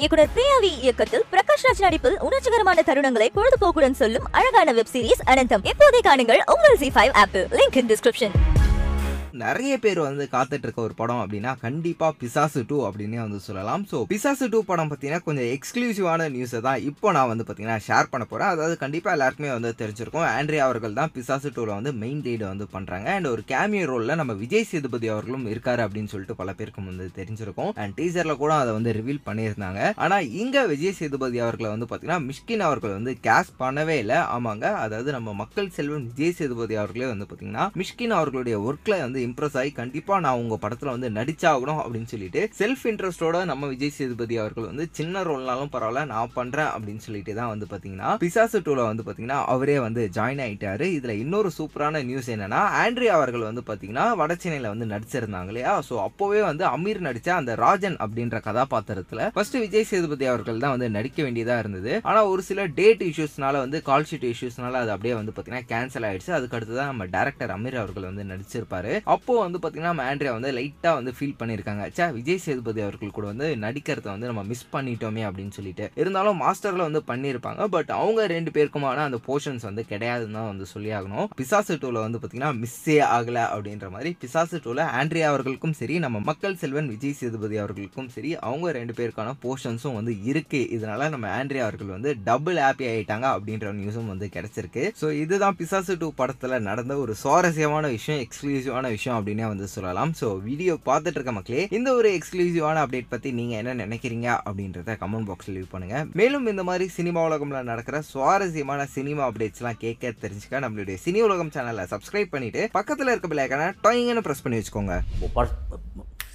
இயக்குனர் பிரியாவி இயக்கத்தில் பிரகாஷ் ராஜ் நடிப்பில் உணர்ச்சிகரமான தருணங்களை பொழுதுபோக்குடன் சொல்லும் அழகான வெப் சீரிஸ் அனந்தம். இப்போதே காணுங்கள் உங்கள் G five apple link in description நிறைய பேர் வந்து காத்துட்டு இருக்க ஒரு படம் அப்படின்னா கண்டிப்பா பிசாசு டூ அப்படின்னே வந்து சொல்லலாம். ஸோ பிசாசு டூ படம் பார்த்தீங்கன்னா கொஞ்சம் எக்ஸ்க்ளூசிவான நியூஸை தான் இப்போ நான் வந்து பார்த்தீங்கன்னா ஷேர் பண்ண போறேன். அதாவது கண்டிப்பா எல்லாருக்குமே வந்து தெரிஞ்சிருக்கும். ஆண்ட்ரியா அவர்கள் தான் பிசாசு டூல வந்து மெயின் லீடு வந்து பண்றாங்க. அண்ட் ஒரு கேமியோ ரோல்ல நம்ம விஜய் சேதுபதி அவர்களும் இருக்காரு அப்படின்னு சொல்லிட்டு பல பேருக்கும் வந்து தெரிஞ்சிருக்கும். அண்ட் டீசர்ல கூட அதை வந்து ரிவீல் பண்ணியிருந்தாங்க. ஆனா இங்க விஜய் சேதுபதி அவர்களை வந்து பார்த்தீங்கன்னா மிஷ்கின் அவர்கள் வந்து கேஸ் பண்ணவே இல்லை. ஆமாங்க. அதாவது நம்ம மக்கள் செல்வன் விஜய் சேதுபதி அவர்களே வந்து பார்த்தீங்கன்னா மிஷ்கின் அவர்களுடைய ஒர்க்ல வந்து இம்ப்ரெஸ் ஆகி கண்டிப்பா நான் உங்க படத்துல வந்து நடிச்சாகணும் அப்படின்னு சொல்லிட்டு செல்ஃப் இன்ட்ரெஸ்டோட நம்ம விஜய் சேதுபதி அவர்கள் வந்து சின்ன ரோல்னாலும் பரவாயில்ல நான் பண்றேன் அப்படின்னு சொல்லிட்டு தான் வந்து பாத்தீங்கன்னா பிசாசு டூல வந்து பாத்தீங்கன்னா அவரே வந்து ஜாயின் ஆயிட்டாரு. இதுல இன்னொரு சூப்பரான நியூஸ் என்னன்னா ஆண்ட்ரியா அவர்கள் வந்து பாத்தீங்கன்னா வடசென்னையில் வந்து நடிச்சிருந்தாங்க இல்லையா? ஸோ அப்போவே வந்து அமீர் நடிச்ச அந்த ராஜன் அப்படின்ற கதாபாத்திரத்துல ஃபர்ஸ்ட் விஜய் சேதுபதி அவர்கள் தான் வந்து நடிக்க வேண்டியதா இருந்தது. ஆனா ஒரு சில டேட் இஷ்யூஸ்னால வந்து கால் ஷீட் இஷ்யூஸ்னால அது அப்படியே வந்து பாத்தீங்கன்னா கேன்சல் ஆயிடுச்சு. அதுக்கு அடுத்து தான் நம்ம டேரக்டர் அமீர் அவர்கள் வந்து நடிச்சிருப்பாரு. அப்போது வந்து பார்த்திங்கன்னா நம்ம ஆண்ட்ரியா வந்து லைட்டாக வந்து ஃபீல் பண்ணியிருக்காங்க. சே விஜய் சேதுபதி அவர்கள் கூட வந்து நடிக்கிறத வந்து நம்ம மிஸ் பண்ணிட்டோமே அப்படின்னு சொல்லிட்டு. இருந்தாலும் மாஸ்டரில் வந்து பண்ணியிருப்பாங்க. பட் அவங்க ரெண்டு பேருக்குமான அந்த போர்ஷன்ஸ் வந்து கிடையாதுன்னு தான் வந்து சொல்லி ஆகணும். பிசாசு டூவில் வந்து பார்த்திங்கன்னா மிஸ்ஸே ஆகலை அப்படின்ற மாதிரி பிசாசு டூவில் ஆண்ட்ரியா அவர்களுக்கும் சரி நம்ம மக்கள் செல்வன் விஜய் சேதுபதி அவர்களுக்கும் சரி அவங்க ரெண்டு பேருக்கான போர்ஷன்ஸும் வந்து இருக்குது இதனால நம்ம ஆண்ட்ரியா அவர்கள் வந்து டபுள் ஹாப்பி ஆயிட்டாங்க அப்படின்ற நியூஸும் வந்து கிடச்சிருக்கு. ஸோ இதுதான் பிசாசு டூ படத்தில் நடந்த ஒரு சுவாரஸ்யமான விஷயம் எக்ஸ்க்ளூசிவான விஷயம். விஷயம் அப்படின்னே வந்து சொல்லலாம். ஸோ வீடியோ பார்த்துட்டு இருக்க மக்களே இந்த ஒரு எக்ஸ்க்ளூசிவான அப்டேட் பற்றி நீங்கள் என்ன நினைக்கிறீங்க அப்படின்றத கமெண்ட் பாக்ஸில் லீவ் பண்ணுங்க. மேலும் இந்த மாதிரி சினிமா உலகம்ல நடக்கிற சுவாரஸ்யமான சினிமா அப்டேட்ஸ்லாம் கேட்க தெரிஞ்சுக்க நம்மளுடைய சினி உலகம் சேனலை சப்ஸ்கிரைப் பண்ணிட்டு பக்கத்தில் இருக்க பிள்ளைக்கான டாயிங்னு ப்ரெஸ் பண்ணி வச்சுக்கோங்க.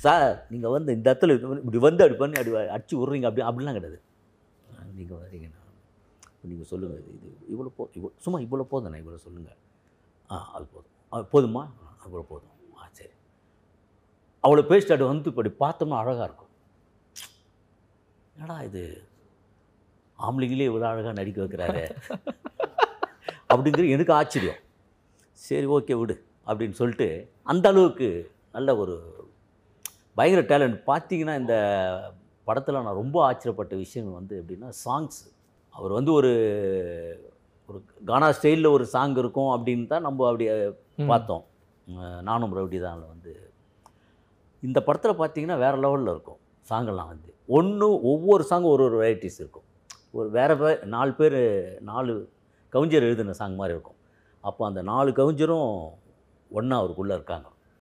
சார் நீங்கள் வந்து இந்த இடத்துல இப்படி வந்து அப்படி பண்ணி அப்படி அடிச்சு விட்றீங்க அப்படி அப்படிலாம் கிடையாது. நீங்கள் வரீங்கண்ணா நீங்கள் சொல்லுங்கள் இது இது இவ்வளோ போ இவ்வளோ சும்மா இவ்வளோ போதும்ண்ணா இவ்வளோ சொல்லுங்கள் ஆ அது போதும். போதுமா? அவ்வளோ இவ்வளோ போதும். அவ்வளோ பேஸ்ட் அது வந்து இப்படி பார்த்தோம்னா அழகாக இருக்கும். என்னடா இது? ஆம்பளைங்களே இவ்வளோ அழகாக நடிக்க வைக்கிறாரு. அப்படிங்கிறது எனக்கு ஆச்சரியம். சரி ஓகே விடு அப்படின்னு சொல்லிட்டு அந்த அளவுக்கு நல்ல ஒரு பயங்கர டேலண்ட் பார்த்தீங்கன்னா இந்த படத்தில் நான் ரொம்ப ஆச்சரியப்பட்ட விஷயம் வந்து எப்படின்னா சாங்ஸ் அவர் வந்து ஒரு ஒரு கானா ஸ்டைலில் ஒரு சாங் இருக்கும் அப்படின்னு தான் நம்ம அப்படி பார்த்தோம். நானும் ரவுடி தான் வந்து இந்த படத்தில் பார்த்தீங்கன்னா வேறு லெவலில் இருக்கும் சாங்கெல்லாம் வந்து. ஒன்று ஒவ்வொரு சாங்கும் ஒரு ஒரு வெரைட்டிஸ் இருக்கும். ஒரு வேறு வே நாலு பேர் நாலு கவிஞர் எழுதின சாங் மாதிரி இருக்கும். அப்போ அந்த நாலு கவிஞரும் ஒன்றா அவருக்குள்ளே இருக்காங்க.